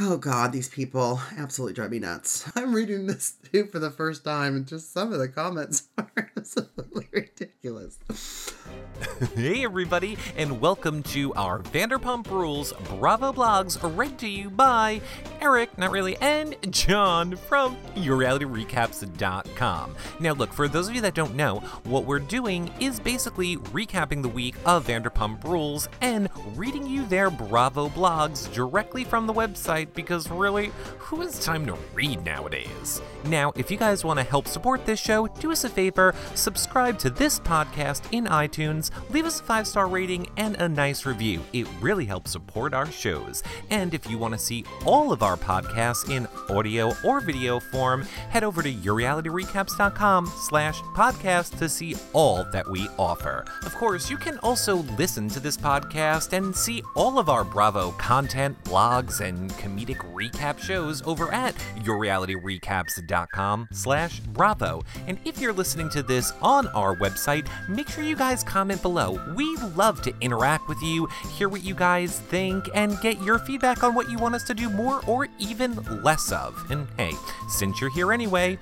Oh God, these people absolutely drive me nuts. I'm reading this too for the first time, and just some of the comments are absolutely ridiculous. hey everybody, and welcome to our Vanderpump Rules Bravo blogs read to you by Eric, not really, and John from YourRealityRecaps.com. Now look, for those of you that don't know, what we're doing is basically recapping the week of Vanderpump Rules and reading you their Bravo blogs directly from the website because really, who has time to read nowadays? Now, if you guys want to help support this show, do us a favor, subscribe to this podcast in iTunes, leave us a five star rating and a nice review. It really helps support our shows. And if you want to see all of our podcasts in audio or video form, head over to yourrealityrecaps.com slash podcast to see all that we offer. Of course, you can also listen to this podcast and see all of our Bravo content, blogs, and comedic recap shows over at yourrealityrecaps.com slash bravo. And if you're listening to this on our website, make sure you guys comment below. We love to interact with you, hear what you guys think, and get your feedback on what you want us to do more or even less of. And hey, since you're here anyway,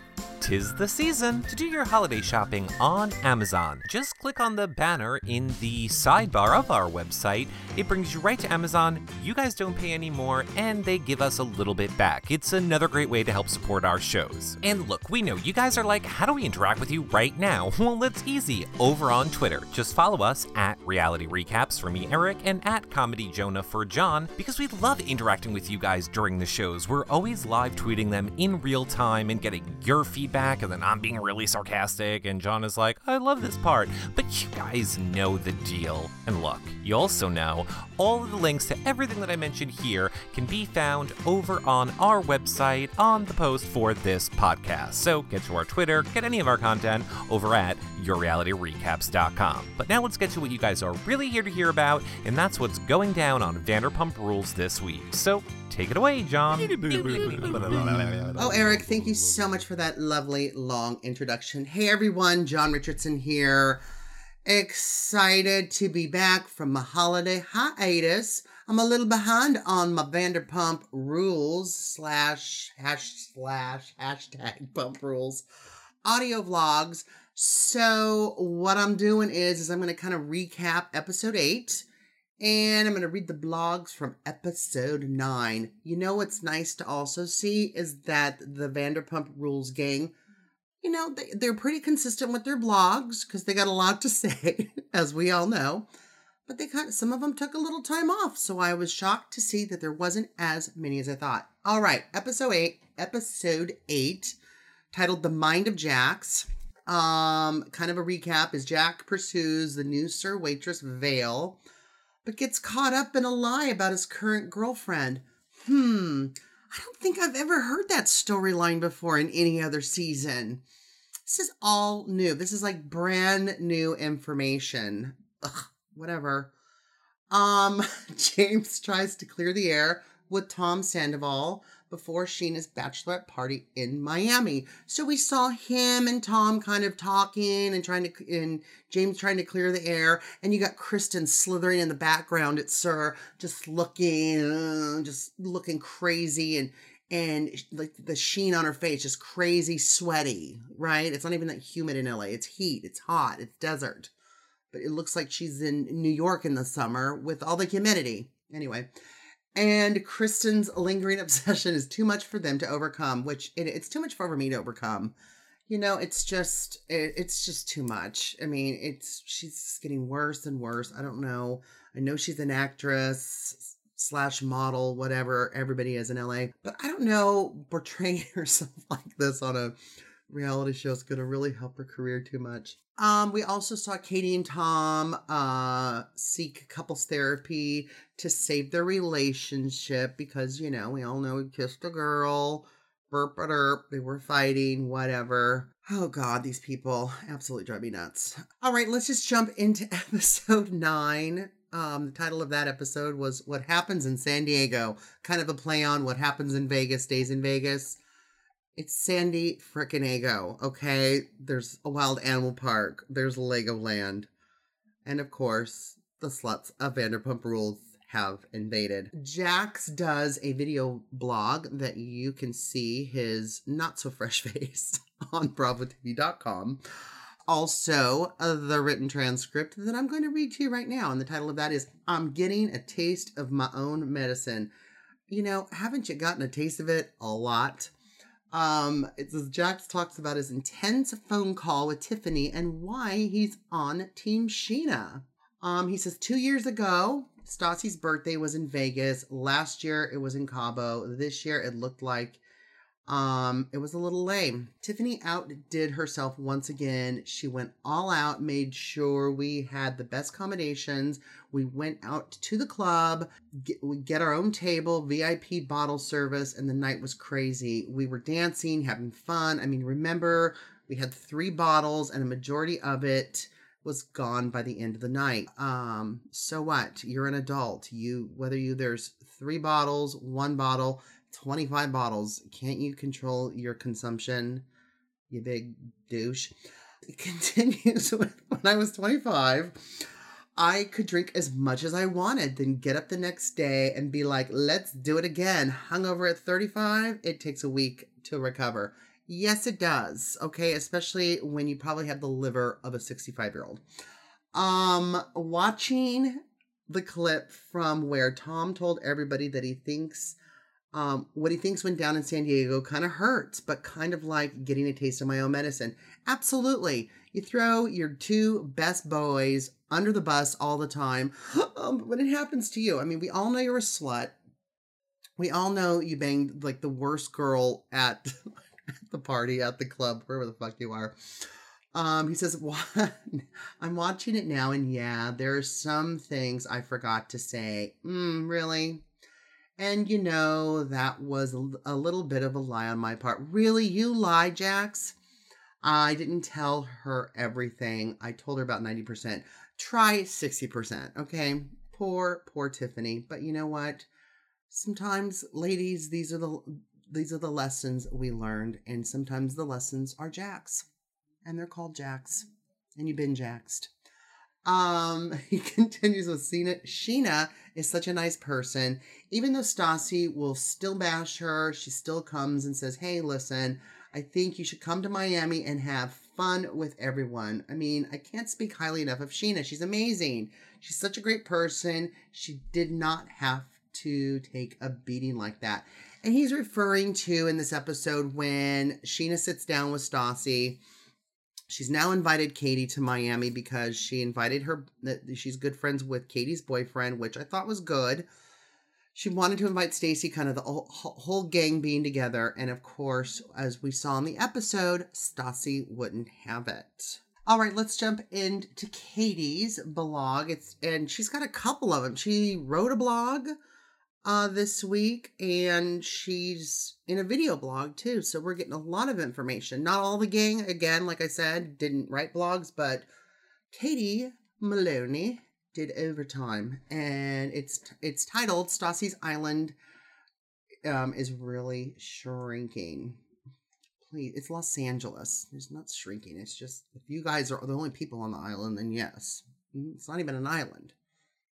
Tis the season to do your holiday shopping on Amazon. Just click on the banner in the sidebar of our website. It brings you right to Amazon. You guys don't pay any more, and they give us a little bit back. It's another great way to help support our shows. And look, we know you guys are like, how do we interact with you right now? Well, it's easy. Over on Twitter, just follow us at Reality Recaps for me, Eric, and at Comedy Jonah for John, because we love interacting with you guys during the shows. We're always live tweeting them in real time and getting your feedback, and then I'm being really sarcastic, and John is like, I love this part. But you guys know the deal. And look, you also know all of the links to everything that I mentioned here can be found over on our website on the post for this podcast. So get to our Twitter, get any of our content over at yourrealityrecaps.com. But now let's get to what you guys are really here to hear about, and that's what's going down on Vanderpump Rules this week. So take it away, John. Oh, Eric, thank you so much for that lovely long introduction. Hey, everyone, John Richardson here. Excited to be back from my holiday hiatus. I'm a little behind on my Vanderpump rules slash hash slash hashtag pump rules audio vlogs. So what I'm doing is is I'm going to kind of recap episode eight and I'm going to read the blogs from episode 9. You know what's nice to also see is that the Vanderpump Rules gang, you know, they, they're pretty consistent with their blogs because they got a lot to say, as we all know. But they kind of, some of them took a little time off, so I was shocked to see that there wasn't as many as I thought. All right, episode 8, episode 8, titled The Mind of Jax. Um, kind of a recap is Jack pursues the new SUR Waitress Vail but gets caught up in a lie about his current girlfriend. Hmm, I don't think I've ever heard that storyline before in any other season. This is all new. This is like brand new information. Ugh, whatever. Um, James tries to clear the air with Tom Sandoval before Scheana's bachelorette party in Miami. So we saw him and Tom kind of talking and trying to, and James trying to clear the air. And you got Kristen slithering in the background at SUR, just looking, uh, just looking crazy and, and like the sheen on her face, just crazy sweaty, right? It's not even that humid in LA. It's heat, it's hot, it's desert. But it looks like she's in New York in the summer with all the humidity. Anyway, and Kristen's lingering obsession is too much for them to overcome, which it, it's too much for me to overcome. You know, it's just it, it's just too much. I mean, it's she's getting worse and worse. I don't know. I know she's an actress slash model, whatever everybody is in LA, but I don't know portraying herself like this on a reality show is going to really help her career too much. Um, we also saw Katie and Tom uh, seek couples therapy to save their relationship because, you know, we all know he kissed a girl, burp derp, they were fighting, whatever. Oh God, these people absolutely drive me nuts. All right, let's just jump into episode nine. Um, the title of that episode was What Happens in San Diego, kind of a play on what happens in Vegas, stays in Vegas. It's Sandy frickin' Ego, okay? There's a wild animal park. There's Legoland. And of course, the sluts of Vanderpump Rules have invaded. Jax does a video blog that you can see his not so fresh face on BravoTV.com. Also, uh, the written transcript that I'm going to read to you right now. And the title of that is I'm Getting a Taste of My Own Medicine. You know, haven't you gotten a taste of it a lot? Um, it says Jax talks about his intense phone call with Tiffany and why he's on Team Scheana. Um, he says two years ago, Stassi's birthday was in Vegas. Last year it was in Cabo. This year it looked like um it was a little lame. Tiffany outdid herself once again. She went all out, made sure we had the best accommodations. We went out to the club, get, we get our own table, VIP bottle service, and the night was crazy. We were dancing, having fun. I mean, remember we had three bottles and a majority of it was gone by the end of the night. Um, so what? You're an adult. You whether you there's three bottles, one bottle, 25 bottles. Can't you control your consumption? You big douche. It continues with when I was 25. I could drink as much as I wanted, then get up the next day and be like, let's do it again. Hungover at 35, it takes a week to recover. Yes, it does. Okay, especially when you probably have the liver of a 65 year old. Um, watching the clip from where Tom told everybody that he thinks um, what he thinks went down in San Diego kind of hurts, but kind of like getting a taste of my own medicine. Absolutely. You throw your two best boys under the bus all the time. Um, when it happens to you, I mean, we all know you're a slut. We all know you banged like the worst girl at the party, at the club, wherever the fuck you are. Um, he says, I'm watching it now, and yeah, there are some things I forgot to say. Mm, really? And you know that was a, little bit of a lie on my part. Really, you lie, Jax? I didn't tell her everything. I told her about ninety percent. Try sixty percent, okay? Poor, poor Tiffany. But you know what? Sometimes, ladies, these are the these are the lessons we learned, and sometimes the lessons are Jax, and they're called Jax, and you've been jaxed. Um, he continues with Scheana. Scheana is such a nice person. Even though Stassi will still bash her, she still comes and says, Hey, listen, I think you should come to Miami and have fun with everyone. I mean, I can't speak highly enough of Scheana. She's amazing. She's such a great person. She did not have to take a beating like that. And he's referring to in this episode when Scheana sits down with Stassi. She's now invited Katie to Miami because she invited her. She's good friends with Katie's boyfriend, which I thought was good. She wanted to invite Stacy, kind of the whole, gang being together, and of course, as we saw in the episode, Stassi wouldn't have it. All right, let's jump into Katie's blog. It's and she's got a couple of them. She wrote a blog uh, this week, and she's in a video blog too. So we're getting a lot of information. Not all the gang, again, like I said, didn't write blogs, but Katie Maloney did overtime, and it's it's titled "Stassi's Island um, is really shrinking." Please, it's Los Angeles. It's not shrinking. It's just if you guys are the only people on the island, then yes, it's not even an island.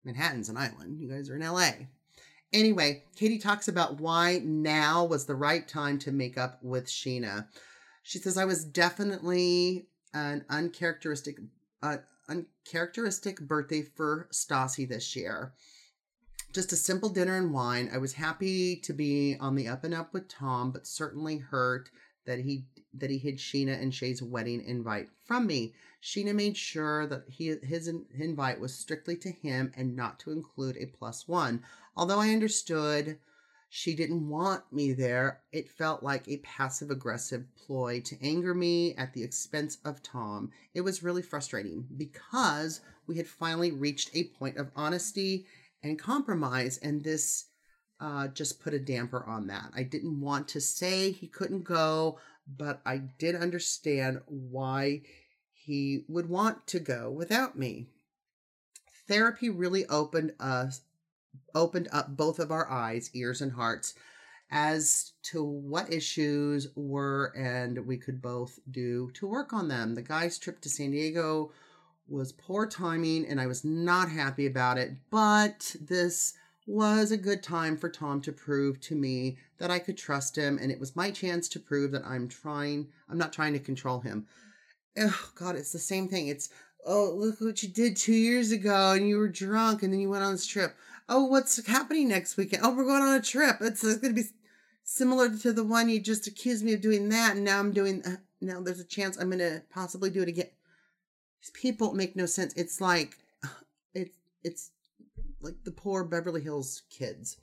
Manhattan's an island. You guys are in LA. Anyway, Katie talks about why now was the right time to make up with Scheana. She says, I was definitely an uncharacteristic, uh, uncharacteristic birthday for Stassi this year. Just a simple dinner and wine. I was happy to be on the up and up with Tom, but certainly hurt that he that he hid Scheana and Shay's wedding invite from me. Scheana made sure that he, his invite was strictly to him and not to include a plus one. Although I understood she didn't want me there, it felt like a passive aggressive ploy to anger me at the expense of Tom. It was really frustrating because we had finally reached a point of honesty and compromise, and this uh, just put a damper on that. I didn't want to say he couldn't go, but I did understand why he would want to go without me. Therapy really opened us opened up both of our eyes, ears and hearts as to what issues were and we could both do to work on them. The guy's trip to San Diego was poor timing and I was not happy about it, but this was a good time for Tom to prove to me that I could trust him, and it was my chance to prove that I'm trying, I'm not trying to control him. Oh, God, it's the same thing. It's, oh, look what you did two years ago, and you were drunk, and then you went on this trip. Oh, what's happening next weekend? Oh, we're going on a trip. It's, it's going to be similar to the one you just accused me of doing that, and now I'm doing, uh, now there's a chance I'm going to possibly do it again. These people make no sense. It's like, it's, it's, like the poor Beverly Hills kids.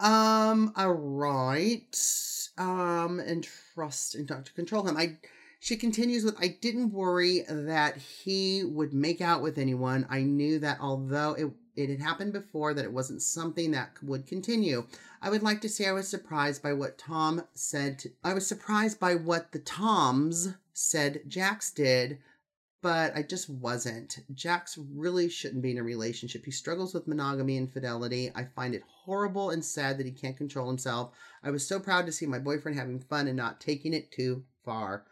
Um, all right. Um, and trust and not to control him. I she continues with I didn't worry that he would make out with anyone. I knew that although it it had happened before that it wasn't something that would continue. I would like to say I was surprised by what Tom said. To, I was surprised by what the Toms said Jax did but I just wasn't. Jax really shouldn't be in a relationship. He struggles with monogamy and fidelity. I find it horrible and sad that he can't control himself. I was so proud to see my boyfriend having fun and not taking it too far.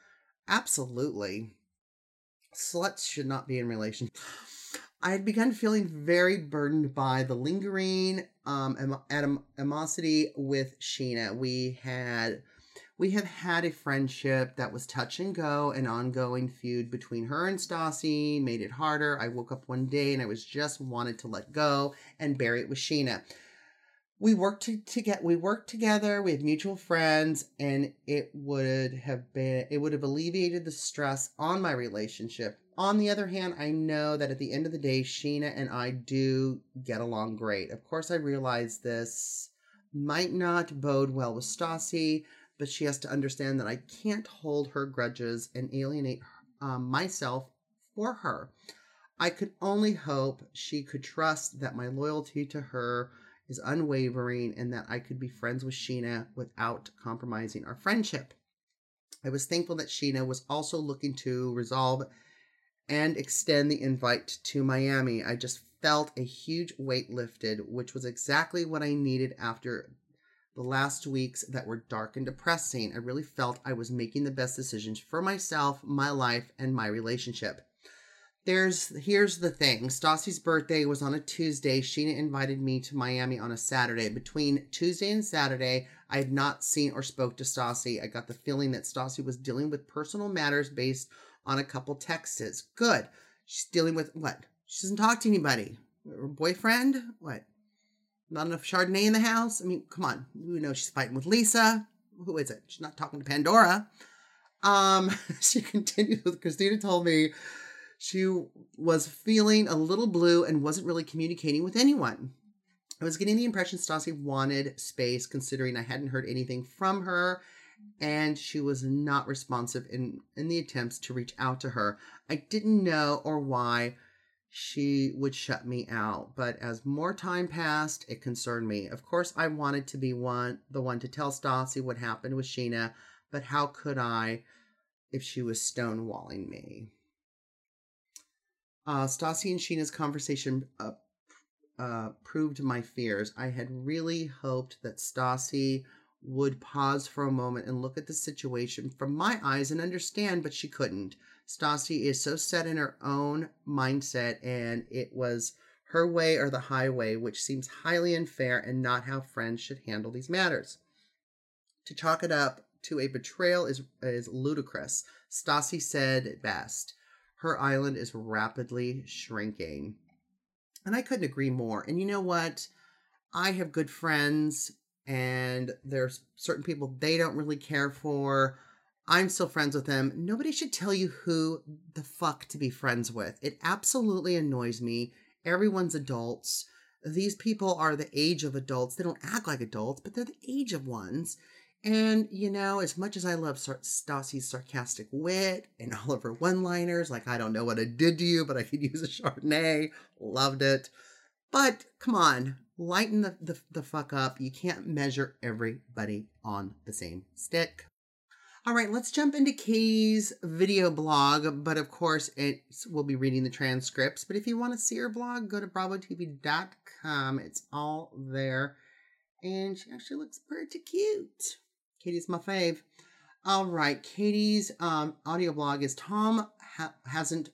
Absolutely. Sluts should not be in relationships. I had begun feeling very burdened by the lingering um, animosity with Scheana. We had we have had a friendship that was touch and go, an ongoing feud between her and Stassi made it harder. I woke up one day and I was just wanted to let go and bury it with Scheana. We worked to, to get we worked together, we had mutual friends, and it would have been it would have alleviated the stress on my relationship. On the other hand, I know that at the end of the day, Scheana and I do get along great. Of course, I realize this might not bode well with Stassi but she has to understand that I can't hold her grudges and alienate um, myself for her. I could only hope she could trust that my loyalty to her is unwavering and that I could be friends with Scheana without compromising our friendship. I was thankful that Scheana was also looking to resolve and extend the invite to Miami. I just felt a huge weight lifted, which was exactly what I needed after the last weeks that were dark and depressing, I really felt I was making the best decisions for myself, my life, and my relationship. There's here's the thing. Stassi's birthday was on a Tuesday. Scheana invited me to Miami on a Saturday. Between Tuesday and Saturday, I had not seen or spoke to Stassi. I got the feeling that Stassi was dealing with personal matters based on a couple texts. Good. She's dealing with what? She doesn't talk to anybody. Her boyfriend? What? Not enough Chardonnay in the house. I mean, come on. You know she's fighting with Lisa. Who is it? She's not talking to Pandora. Um, she continued with Kristina told me she was feeling a little blue and wasn't really communicating with anyone. I was getting the impression Stassi wanted space, considering I hadn't heard anything from her, and she was not responsive in, in the attempts to reach out to her. I didn't know or why she would shut me out. But as more time passed, it concerned me. Of course, I wanted to be one the one to tell Stassi what happened with Scheana, but how could I if she was stonewalling me? Uh, Stassi and Scheana's conversation uh, uh, proved my fears. I had really hoped that Stassi would pause for a moment and look at the situation from my eyes and understand, but she couldn't. Stassi is so set in her own mindset, and it was her way or the highway, which seems highly unfair and not how friends should handle these matters. To chalk it up to a betrayal is, is ludicrous. Stassi said it best. Her island is rapidly shrinking. And I couldn't agree more. And you know what? I have good friends, and there's certain people they don't really care for. I'm still friends with him. Nobody should tell you who the fuck to be friends with. It absolutely annoys me. Everyone's adults. These people are the age of adults. They don't act like adults, but they're the age of ones. And, you know, as much as I love Stassi's sarcastic wit and all of her one liners, like, I don't know what I did to you, but I could use a Chardonnay, loved it. But come on, lighten the, the, the fuck up. You can't measure everybody on the same stick. All right, let's jump into Katie's video blog, but of course, it will be reading the transcripts. But if you want to see her blog, go to bravotv.com. It's all there. And she actually looks pretty cute. Katie's my fave. All right, Katie's um, audio blog is Tom ha- hasn't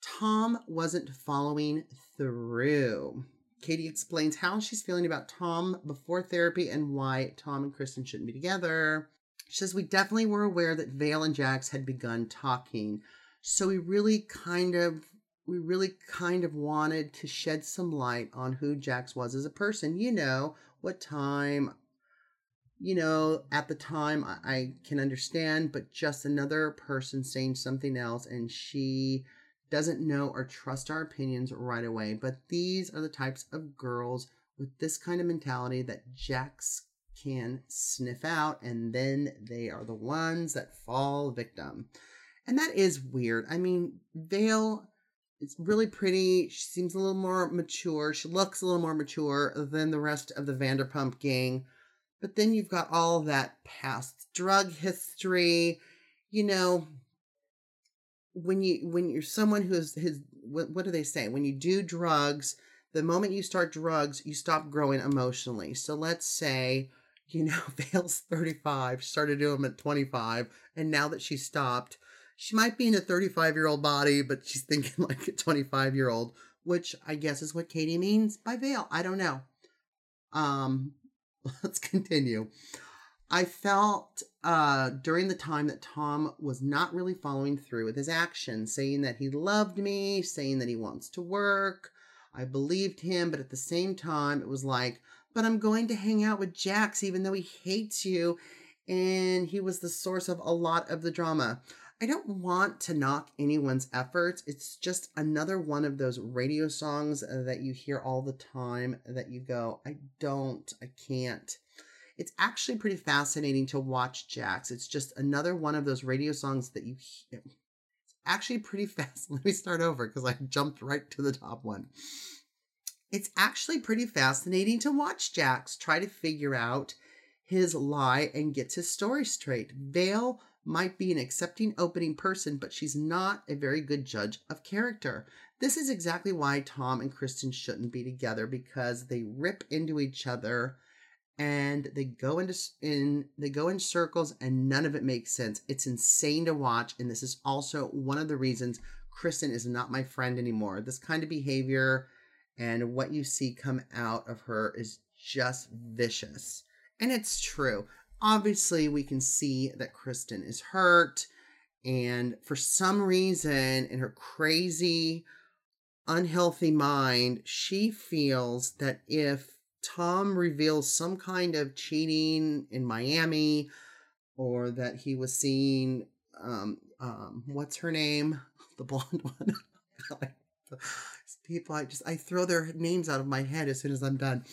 Tom wasn't following through. Katie explains how she's feeling about Tom before therapy and why Tom and Kristen shouldn't be together. She says, We definitely were aware that Vail and Jax had begun talking. So we really kind of we really kind of wanted to shed some light on who Jax was as a person. You know, what time, you know, at the time I, I can understand, but just another person saying something else and she doesn't know or trust our opinions right away. But these are the types of girls with this kind of mentality that Jax can sniff out, and then they are the ones that fall victim. And that is weird. I mean, Vail is really pretty. She seems a little more mature. She looks a little more mature than the rest of the Vanderpump gang. But then you've got all that past drug history. You know, when you when you're someone who's his what, what do they say? When you do drugs, the moment you start drugs, you stop growing emotionally. So let's say you know, Vail's 35, started doing them at 25, and now that she stopped, she might be in a 35 year old body, but she's thinking like a 25 year old, which I guess is what Katie means by Vail. I don't know. Um, let's continue. I felt uh, during the time that Tom was not really following through with his actions, saying that he loved me, saying that he wants to work. I believed him, but at the same time, it was like, but I'm going to hang out with Jax even though he hates you. And he was the source of a lot of the drama. I don't want to knock anyone's efforts. It's just another one of those radio songs uh, that you hear all the time that you go, I don't, I can't. It's actually pretty fascinating to watch Jax. It's just another one of those radio songs that you hear. It's actually pretty fast. Let me start over because I jumped right to the top one. It's actually pretty fascinating to watch Jax try to figure out his lie and gets his story straight. Vail might be an accepting, opening person, but she's not a very good judge of character. This is exactly why Tom and Kristen shouldn't be together because they rip into each other and they go into in they go in circles and none of it makes sense. It's insane to watch and this is also one of the reasons Kristen is not my friend anymore. This kind of behavior and what you see come out of her is just vicious. And it's true. Obviously, we can see that Kristen is hurt, and for some reason, in her crazy, unhealthy mind, she feels that if Tom reveals some kind of cheating in Miami, or that he was seeing, um, um, what's her name? The blonde one. people i just i throw their names out of my head as soon as i'm done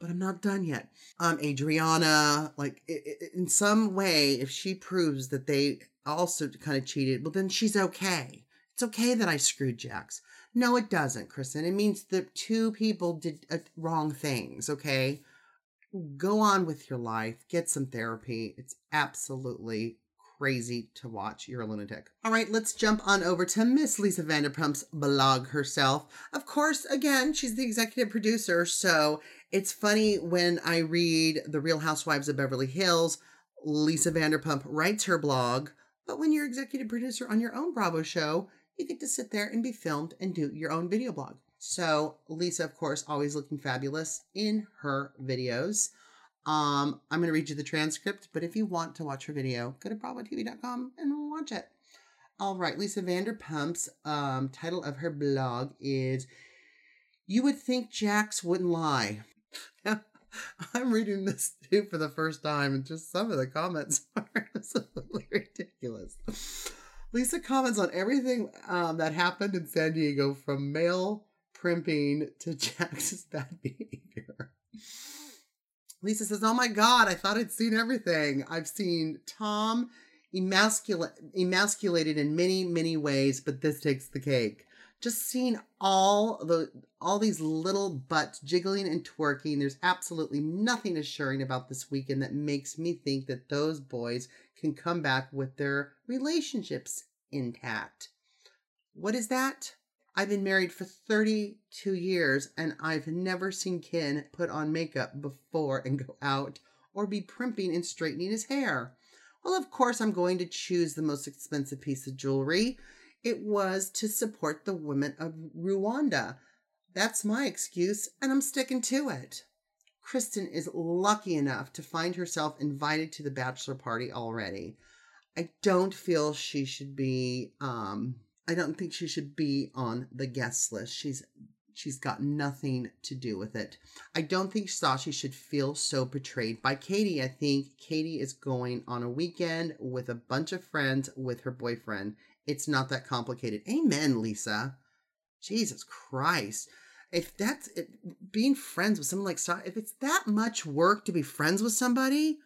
but i'm not done yet. Um adriana like it, it, in some way if she proves that they also kind of cheated well then she's okay. It's okay that i screwed jax. No it doesn't kristen. It means that two people did uh, wrong things okay? Go on with your life get some therapy. It's absolutely crazy to watch. You're a lunatic. All right, let's jump on over to Miss Lisa Vanderpump's blog herself. Of course, again, she's the executive producer, so it's funny when I read The Real Housewives of Beverly Hills, Lisa Vanderpump writes her blog, but when you're executive producer on your own Bravo show, you get to sit there and be filmed and do your own video blog. So, Lisa, of course, always looking fabulous in her videos. Um, I'm going to read you the transcript, but if you want to watch her video, go to BravoTV.com and watch it. All right, Lisa Vanderpump's um, title of her blog is You Would Think Jax Wouldn't Lie. I'm reading this too for the first time, and just some of the comments are absolutely ridiculous. Lisa comments on everything um, that happened in San Diego from male primping to Jax's bad behavior. Lisa says, Oh my God, I thought I'd seen everything. I've seen Tom emasculate, emasculated in many, many ways, but this takes the cake. Just seeing all the all these little butts jiggling and twerking. There's absolutely nothing assuring about this weekend that makes me think that those boys can come back with their relationships intact. What is that? I've been married for 32 years and I've never seen Ken put on makeup before and go out or be primping and straightening his hair. Well, of course, I'm going to choose the most expensive piece of jewelry. It was to support the women of Rwanda. That's my excuse, and I'm sticking to it. Kristen is lucky enough to find herself invited to the bachelor party already. I don't feel she should be um I don't think she should be on the guest list. She's she's got nothing to do with it. I don't think Stassi should feel so betrayed by Katie. I think Katie is going on a weekend with a bunch of friends with her boyfriend. It's not that complicated. Amen, Lisa. Jesus Christ if that's it, being friends with someone like Star, if it's that much work to be friends with somebody,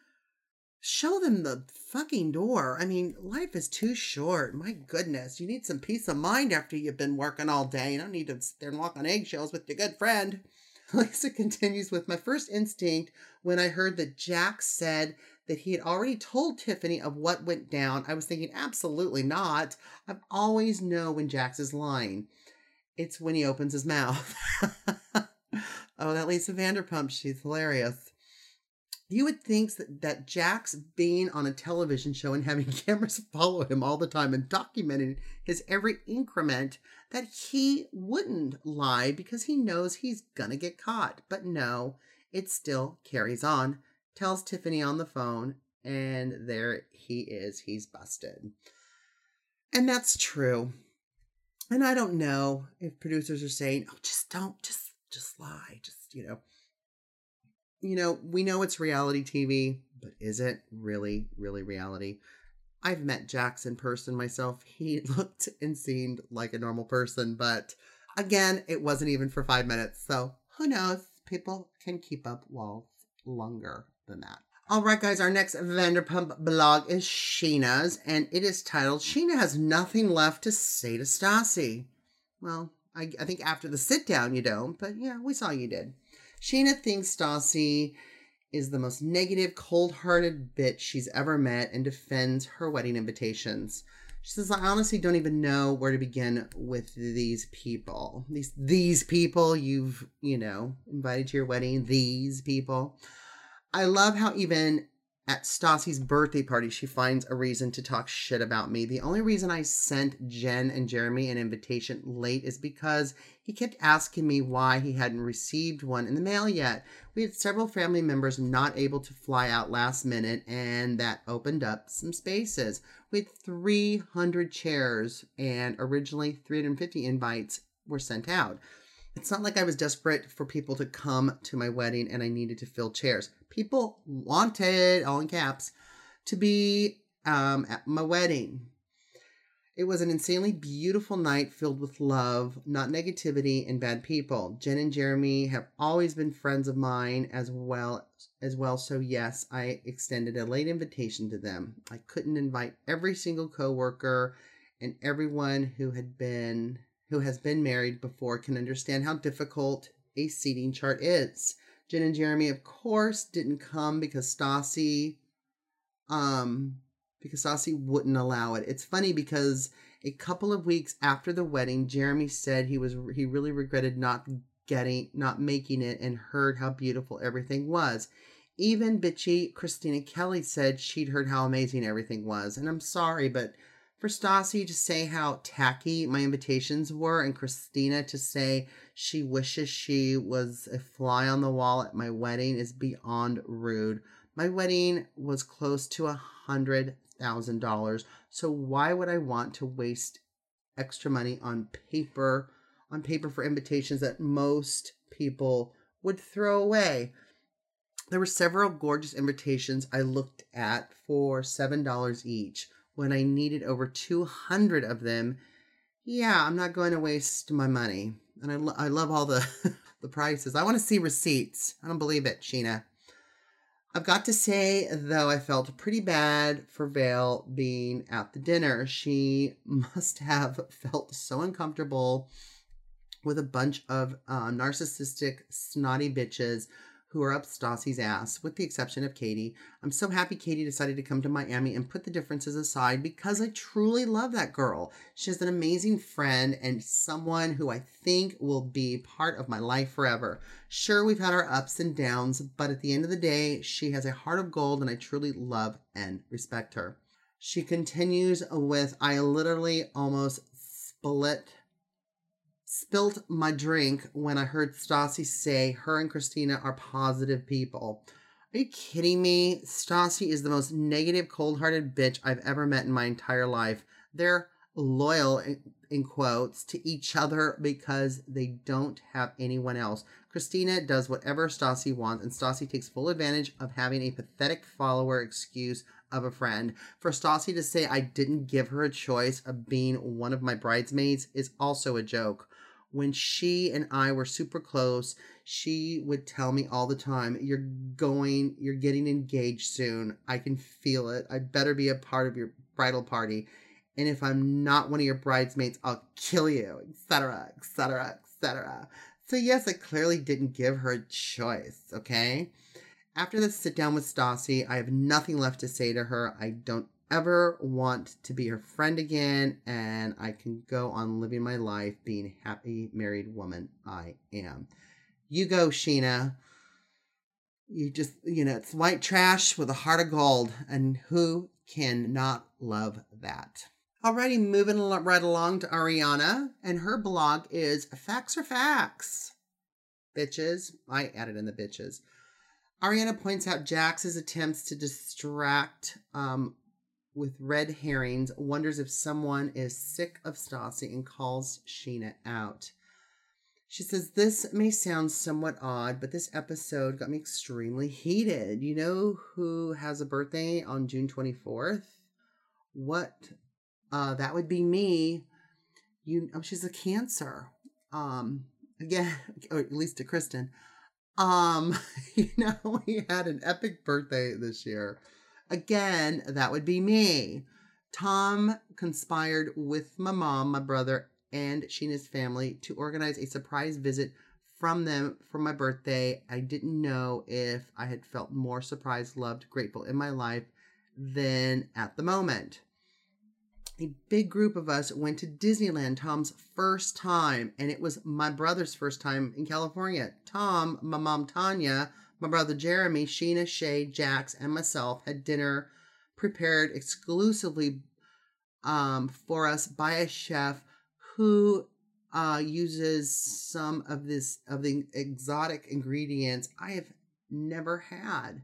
show them the fucking door. I mean, life is too short. My goodness, you need some peace of mind after you've been working all day. You don't need to sit there and walk on eggshells with your good friend. Lisa continues with my first instinct when I heard that Jack said that he had already told Tiffany of what went down. I was thinking, absolutely not. I've always know when Jax is lying. It's when he opens his mouth. oh, that Lisa Vanderpump, she's hilarious. You would think that, that Jax being on a television show and having cameras follow him all the time and documenting his every increment, that he wouldn't lie because he knows he's gonna get caught. But no, it still carries on. Tells Tiffany on the phone, and there he is. He's busted. And that's true. And I don't know if producers are saying, "Oh, just don't, just just lie, just you know." You know, we know it's reality TV, but is it really, really reality? I've met Jax in person myself. He looked and seemed like a normal person, but again, it wasn't even for five minutes. So who knows? People can keep up walls longer than that. All right, guys, our next Vanderpump blog is Scheana's, and it is titled Scheana Has Nothing Left to Say to Stassi. Well, I, I think after the sit down you don't, but yeah, we saw you did. Scheana thinks Stassi is the most negative, cold hearted bitch she's ever met and defends her wedding invitations. She says, I honestly don't even know where to begin with these people. These these people you've, you know, invited to your wedding, these people. I love how even at Stassi's birthday party, she finds a reason to talk shit about me. The only reason I sent Jen and Jeremy an invitation late is because he kept asking me why he hadn't received one in the mail yet. We had several family members not able to fly out last minute, and that opened up some spaces. We had 300 chairs, and originally 350 invites were sent out. It's not like I was desperate for people to come to my wedding and I needed to fill chairs. People wanted, all in caps, to be um, at my wedding. It was an insanely beautiful night filled with love, not negativity and bad people. Jen and Jeremy have always been friends of mine as well as well, so yes, I extended a late invitation to them. I couldn't invite every single coworker and everyone who had been who has been married before can understand how difficult a seating chart is. Jen and Jeremy, of course, didn't come because Stassi, um, because Stassi wouldn't allow it. It's funny because a couple of weeks after the wedding, Jeremy said he was he really regretted not getting not making it and heard how beautiful everything was. Even bitchy Kristina Kelly said she'd heard how amazing everything was. And I'm sorry, but for Stassi to say how tacky my invitations were and Kristina to say she wishes she was a fly on the wall at my wedding is beyond rude. My wedding was close to a hundred thousand dollars. So why would I want to waste extra money on paper on paper for invitations that most people would throw away? There were several gorgeous invitations I looked at for $7 each when I needed over 200 of them, yeah, I'm not going to waste my money. And I, lo- I love all the, the prices. I want to see receipts. I don't believe it, Scheana. I've got to say, though, I felt pretty bad for Vail being at the dinner. She must have felt so uncomfortable with a bunch of uh, narcissistic, snotty bitches who are up Stassi's ass, with the exception of Katie. I'm so happy Katie decided to come to Miami and put the differences aside because I truly love that girl. She's an amazing friend and someone who I think will be part of my life forever. Sure, we've had our ups and downs, but at the end of the day, she has a heart of gold and I truly love and respect her. She continues with I literally almost split spilt my drink when I heard Stassi say her and Kristina are positive people. Are you kidding me? Stassi is the most negative, cold hearted bitch I've ever met in my entire life. They're loyal, in, quotes, to each other because they don't have anyone else. Kristina does whatever Stassi wants, and Stassi takes full advantage of having a pathetic follower excuse of a friend. For Stassi to say I didn't give her a choice of being one of my bridesmaids is also a joke when she and I were super close, she would tell me all the time, You're going, you're getting engaged soon. I can feel it. I better be a part of your bridal party. And if I'm not one of your bridesmaids, I'll kill you, etc., etc., etc. So, yes, I clearly didn't give her a choice, okay? After the sit down with Stassi, I have nothing left to say to her. I don't ever want to be her friend again and I can go on living my life being happy married woman I am. You go, Scheana. You just, you know, it's white trash with a heart of gold. And who can not love that? Alrighty, moving right along to Ariana. And her blog is Facts or Facts. Bitches. I added in the bitches. Ariana points out Jax's attempts to distract um, with red herrings, wonders if someone is sick of Stassi and calls Scheana out. She says, This may sound somewhat odd, but this episode got me extremely heated. You know who has a birthday on June 24th? What? Uh, that would be me. You oh, she's a cancer. Um, again, or at least to Kristen. Um, you know, we had an epic birthday this year. Again, that would be me. Tom conspired with my mom, my brother, and Scheana's family to organize a surprise visit from them for my birthday. I didn't know if I had felt more surprised, loved, grateful in my life than at the moment. A big group of us went to Disneyland Tom's first time, and it was my brother's first time in California. Tom, my mom Tanya, my brother Jeremy, Scheana, Shay, Jax, and myself had dinner prepared exclusively um, for us by a chef who uh, uses some of this of the exotic ingredients I have never had.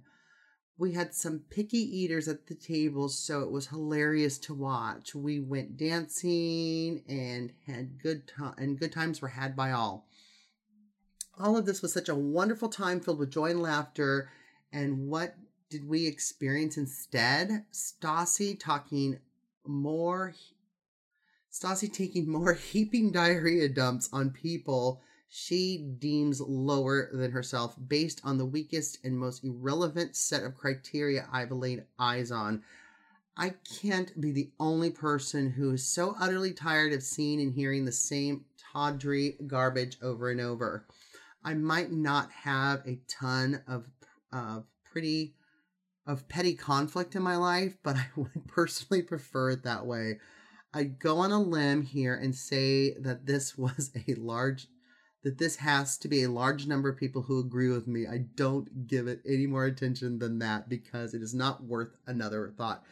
We had some picky eaters at the table, so it was hilarious to watch. We went dancing and had good time, and good times were had by all all of this was such a wonderful time filled with joy and laughter. And what did we experience instead? Stassi talking more, Stassi taking more heaping diarrhea dumps on people she deems lower than herself based on the weakest and most irrelevant set of criteria I've laid eyes on. I can't be the only person who is so utterly tired of seeing and hearing the same tawdry garbage over and over. I might not have a ton of uh, pretty of petty conflict in my life, but I would personally prefer it that way. I go on a limb here and say that this was a large that this has to be a large number of people who agree with me. I don't give it any more attention than that because it is not worth another thought.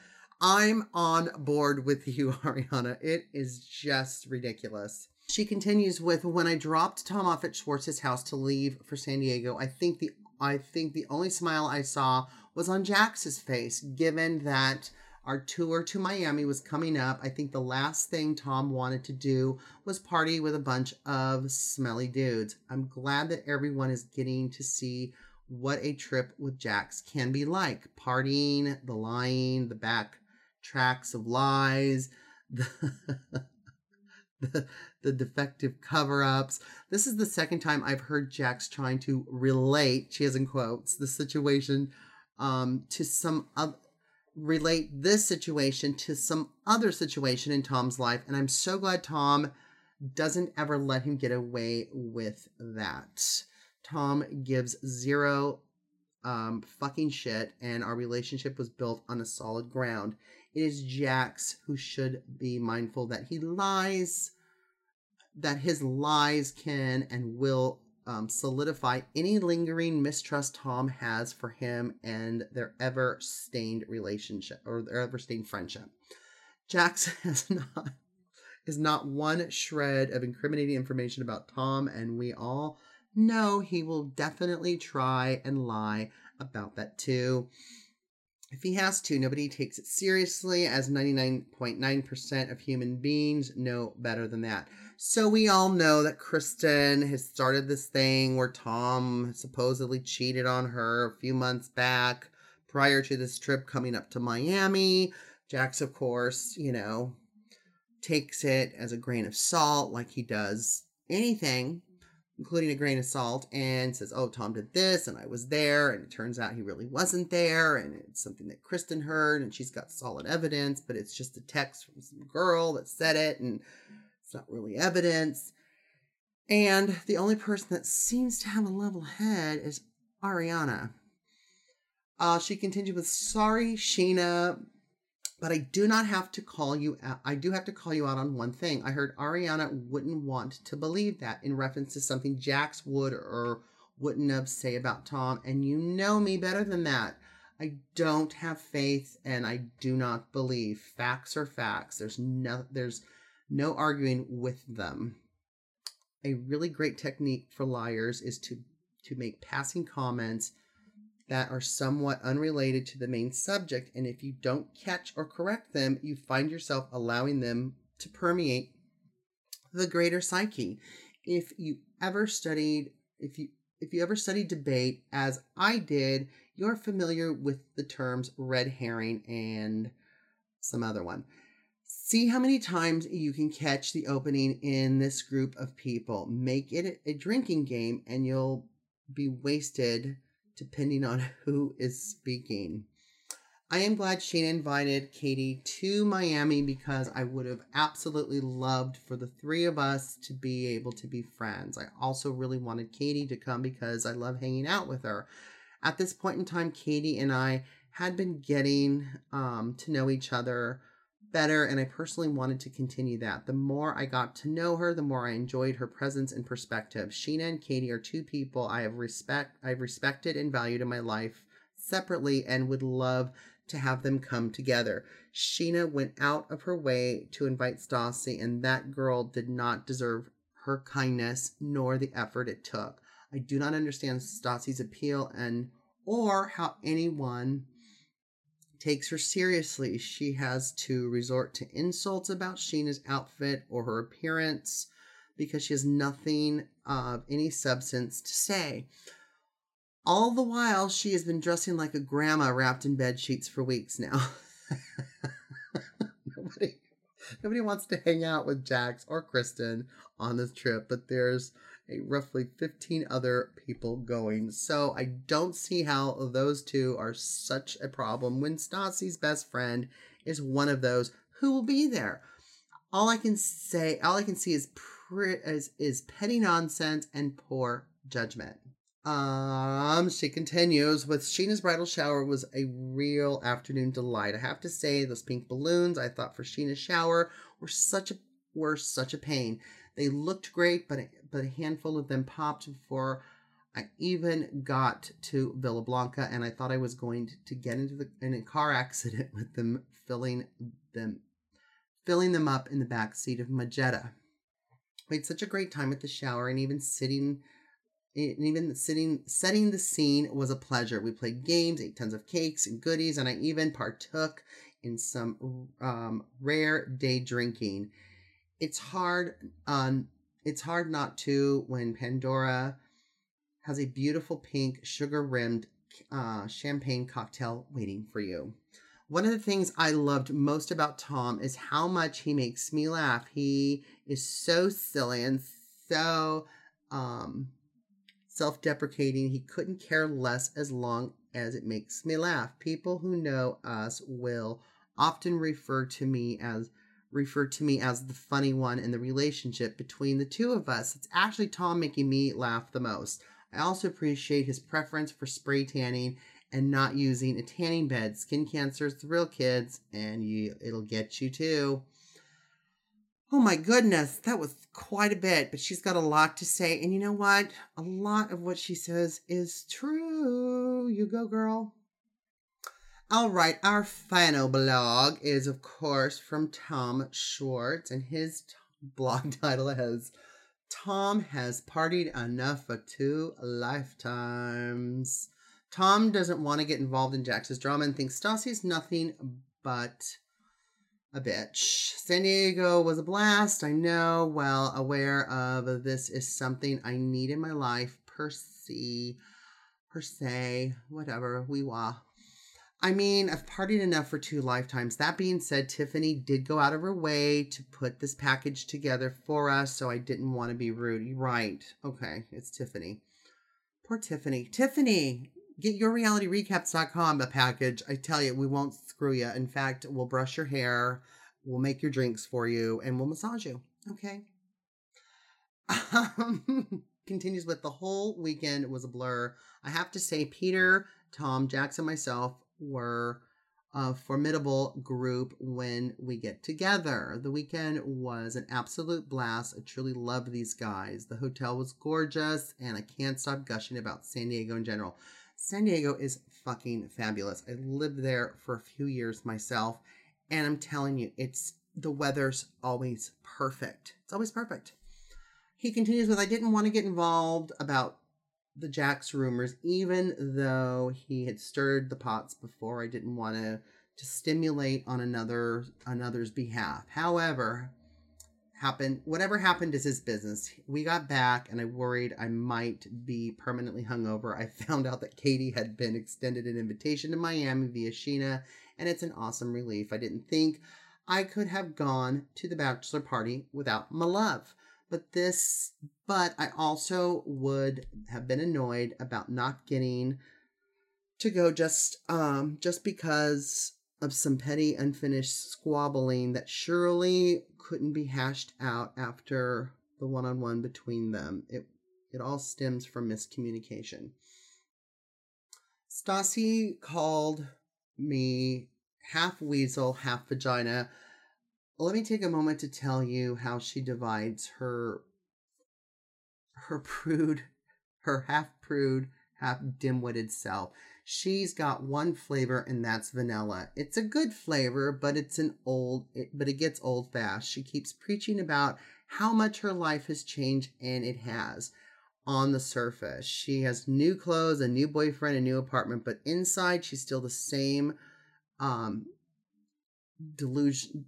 I'm on board with you, Ariana. It is just ridiculous. She continues with when I dropped Tom off at Schwartz's house to leave for San Diego, I think the I think the only smile I saw was on Jax's face, given that our tour to Miami was coming up. I think the last thing Tom wanted to do was party with a bunch of smelly dudes. I'm glad that everyone is getting to see what a trip with Jax can be like. Partying, the lying, the back tracks of lies, the the, the defective cover ups. This is the second time I've heard Jax trying to relate, she has in quotes, the situation um, to some other relate this situation to some other situation in Tom's life. And I'm so glad Tom doesn't ever let him get away with that. Tom gives zero um, fucking shit, and our relationship was built on a solid ground. It is Jax who should be mindful that he lies, that his lies can and will um, solidify any lingering mistrust Tom has for him and their ever stained relationship or their ever stained friendship. Jax has not is not one shred of incriminating information about Tom, and we all know he will definitely try and lie about that too. If he has to, nobody takes it seriously, as 99.9% of human beings know better than that. So we all know that Kristen has started this thing where Tom supposedly cheated on her a few months back prior to this trip coming up to Miami. Jax, of course, you know, takes it as a grain of salt, like he does anything, including a grain of salt, and says, Oh, Tom did this, and I was there. And it turns out he really wasn't there. And it's something that Kristen heard, and she's got solid evidence, but it's just a text from some girl that said it, and it's not really evidence. And the only person that seems to have a level head is Ariana. Uh, she continued with, Sorry, Scheana, but I do not have to call you out. I do have to call you out on one thing. I heard Ariana wouldn't want to believe that in reference to something Jax would or wouldn't have say about Tom. And you know me better than that. I don't have faith and I do not believe. Facts are facts. There's no there's no arguing with them. A really great technique for liars is to to make passing comments that are somewhat unrelated to the main subject, and if you don't catch or correct them, you find yourself allowing them to permeate the greater psyche. If you ever studied, if you if you ever studied debate as I did, you're familiar with the terms red herring and some other one. See how many times you can catch the opening in this group of people. Make it a drinking game and you'll be wasted depending on who is speaking. I am glad Scheana invited Katie to Miami because I would have absolutely loved for the three of us to be able to be friends. I also really wanted Katie to come because I love hanging out with her. At this point in time, Katie and I had been getting um, to know each other better, and I personally wanted to continue that. The more I got to know her, the more I enjoyed her presence and perspective. Scheana and Katie are two people I have respect I've respected and valued in my life separately and would love to have them come together. Scheana went out of her way to invite Stassi, and that girl did not deserve her kindness nor the effort it took. I do not understand Stassi's appeal and or how anyone takes her seriously. She has to resort to insults about Scheana's outfit or her appearance because she has nothing of any substance to say. All the while, she has been dressing like a grandma wrapped in bed sheets for weeks now. nobody, nobody wants to hang out with Jax or Kristen on this trip, but there's roughly 15 other people going. So I don't see how those two are such a problem when Stassi's best friend is one of those who will be there. All I can say, all I can see is pre- is, is petty nonsense and poor judgment. Um, she continues with Scheana's bridal shower was a real afternoon delight. I have to say, those pink balloons I thought for Scheana's shower were such a were such a pain. They looked great, but but a handful of them popped before I even got to Villa Blanca, and I thought I was going to get into the in a car accident with them filling them filling them up in the back seat of my Jetta. We had such a great time at the shower, and even sitting, and even sitting setting the scene was a pleasure. We played games, ate tons of cakes and goodies, and I even partook in some um, rare day drinking. It's hard on it's hard not to when Pandora has a beautiful pink sugar rimmed uh, champagne cocktail waiting for you. One of the things I loved most about Tom is how much he makes me laugh. He is so silly and so um, self deprecating. He couldn't care less as long as it makes me laugh. People who know us will often refer to me as referred to me as the funny one in the relationship between the two of us. It's actually Tom making me laugh the most. I also appreciate his preference for spray tanning and not using a tanning bed. Skin cancer is the real kids, and you it'll get you too. Oh my goodness, that was quite a bit, but she's got a lot to say. And you know what? A lot of what she says is true. You go, girl. All right, our final blog is, of course, from Tom Schwartz, and his blog title is Tom has partied enough for two lifetimes. Tom doesn't want to get involved in Jax's drama and thinks Stassi's nothing but a bitch. San Diego was a blast, I know. Well, aware of this is something I need in my life, per se, per se, whatever, we wah. I mean, I've partied enough for two lifetimes. That being said, Tiffany did go out of her way to put this package together for us, so I didn't want to be rude. Right. Okay, it's Tiffany. Poor Tiffany. Tiffany, get yourrealityrecaps.com a package. I tell you, we won't screw you. In fact, we'll brush your hair, we'll make your drinks for you, and we'll massage you. Okay. Um, continues with the whole weekend was a blur. I have to say, Peter, Tom, Jackson, myself were a formidable group when we get together. The weekend was an absolute blast. I truly love these guys. The hotel was gorgeous, and I can't stop gushing about San Diego in general. San Diego is fucking fabulous. I lived there for a few years myself, and I'm telling you, it's the weather's always perfect. It's always perfect. He continues with I didn't want to get involved about the Jax rumors, even though he had stirred the pots before. I didn't want to to stimulate on another another's behalf. However, happened whatever happened is his business. We got back and I worried I might be permanently hungover. I found out that Katie had been extended an invitation to Miami via Scheana, and it's an awesome relief. I didn't think I could have gone to the bachelor party without my love. But this but I also would have been annoyed about not getting to go just um just because of some petty unfinished squabbling that surely couldn't be hashed out after the one-on-one between them. It it all stems from miscommunication. Stassi called me half weasel, half vagina. Let me take a moment to tell you how she divides her her prude, her half prude, half dim-witted self. She's got one flavor and that's vanilla. It's a good flavor, but it's an old it, but it gets old fast. She keeps preaching about how much her life has changed and it has on the surface. She has new clothes, a new boyfriend, a new apartment, but inside she's still the same um delusion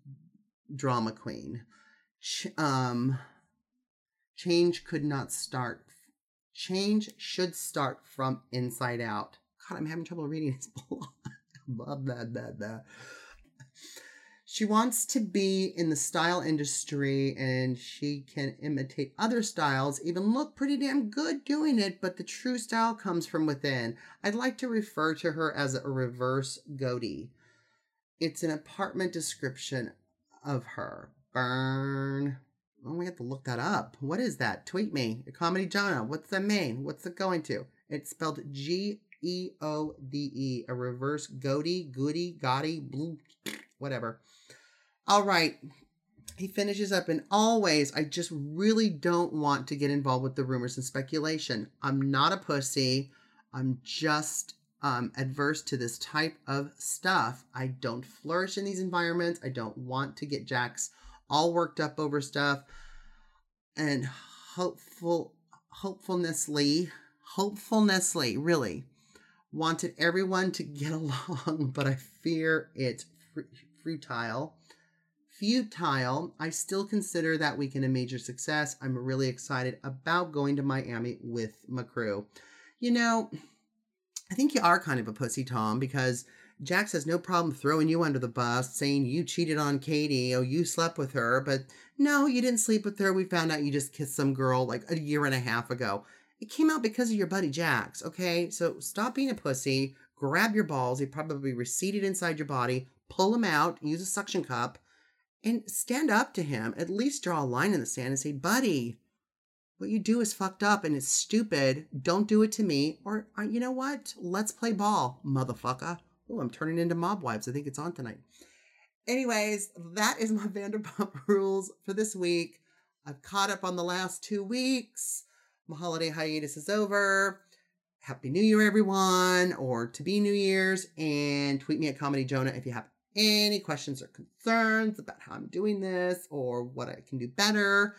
drama queen. She, um change could not start change should start from inside out God, I'm having trouble reading this. She wants to be in the style industry and she can imitate other styles, even look pretty damn good doing it, but the true style comes from within. I'd like to refer to her as a reverse goatee. It's an apartment description of her. Burn. We have to look that up. What is that? Tweet me. Comedy genre. What's the main? What's it going to? It's spelled G E O D E, a reverse goatee, goody, gaudy, blue, whatever. All right. He finishes up in always, I just really don't want to get involved with the rumors and speculation. I'm not a pussy. I'm just um, adverse to this type of stuff. I don't flourish in these environments. I don't want to get Jax all worked up over stuff. And hopeful, hopefulnessly, hopefulnessly, really, wanted everyone to get along, but I fear it's futile. Futile. I still consider that weekend a major success. I'm really excited about going to Miami with my crew. You know, I think you are kind of a pussy, Tom, because Jax has no problem throwing you under the bus, saying you cheated on Katie, oh, you slept with her, but no, you didn't sleep with her. We found out you just kissed some girl like a year and a half ago. It came out because of your buddy Jax, okay? So stop being a pussy, grab your balls, they probably receded inside your body, pull them out, use a suction cup, and stand up to him. At least draw a line in the sand and say, buddy, what you do is fucked up and it's stupid. Don't do it to me. Or, uh, you know what? Let's play ball, motherfucker. Oh, I'm turning into mob wives. I think it's on tonight. Anyways, that is my Vanderpump rules for this week. I've caught up on the last two weeks. My holiday hiatus is over. Happy New Year, everyone, or to be New Year's, and tweet me at Comedy Jonah if you have any questions or concerns about how I'm doing this or what I can do better.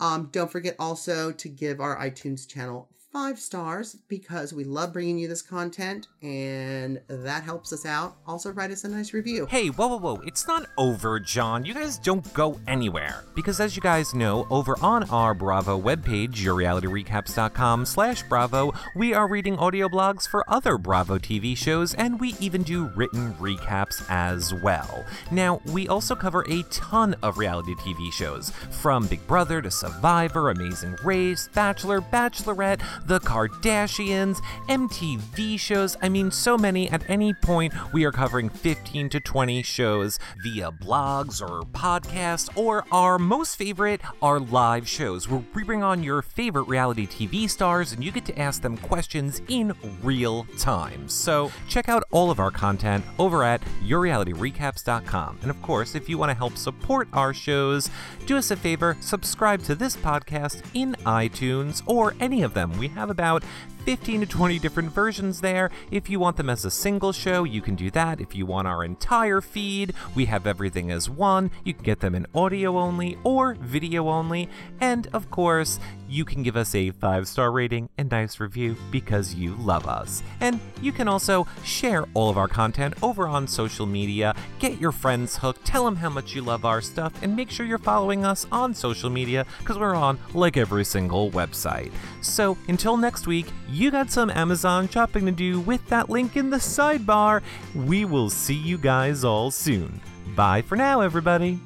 Um, don't forget also to give our iTunes channel five stars because we love bringing you this content and that helps us out. Also, write us a nice review. Hey, whoa, whoa, whoa. It's not over, John. You guys don't go anywhere. Because as you guys know, over on our Bravo webpage, yourrealityrecaps.com slash Bravo, we are reading audio blogs for other Bravo TV shows and we even do written recaps as well. Now, we also cover a ton of reality TV shows, from Big Brother to Survivor, Amazing Race, Bachelor, Bachelorette, The Kardashians, MTV shows. I mean, so many. At any point, we are covering 15 to 20 shows via blogs or podcasts, or our most favorite, our live shows, where we bring on your favorite reality TV stars and you get to ask them questions in real time. So check out all of our content over at yourrealityrecaps.com. And of course, if you want to help support our shows, do us a favor, subscribe to this podcast in iTunes or any of them. We have about 15 to 20 different versions there. If you want them as a single show, you can do that. If you want our entire feed, we have everything as one. You can get them in audio only or video only. And of course, you can give us a five star rating and nice review because you love us. And you can also share all of our content over on social media. Get your friends hooked, tell them how much you love our stuff, and make sure you're following us on social media because we're on like every single website. So until next week, you got some Amazon shopping to do with that link in the sidebar. We will see you guys all soon. Bye for now, everybody.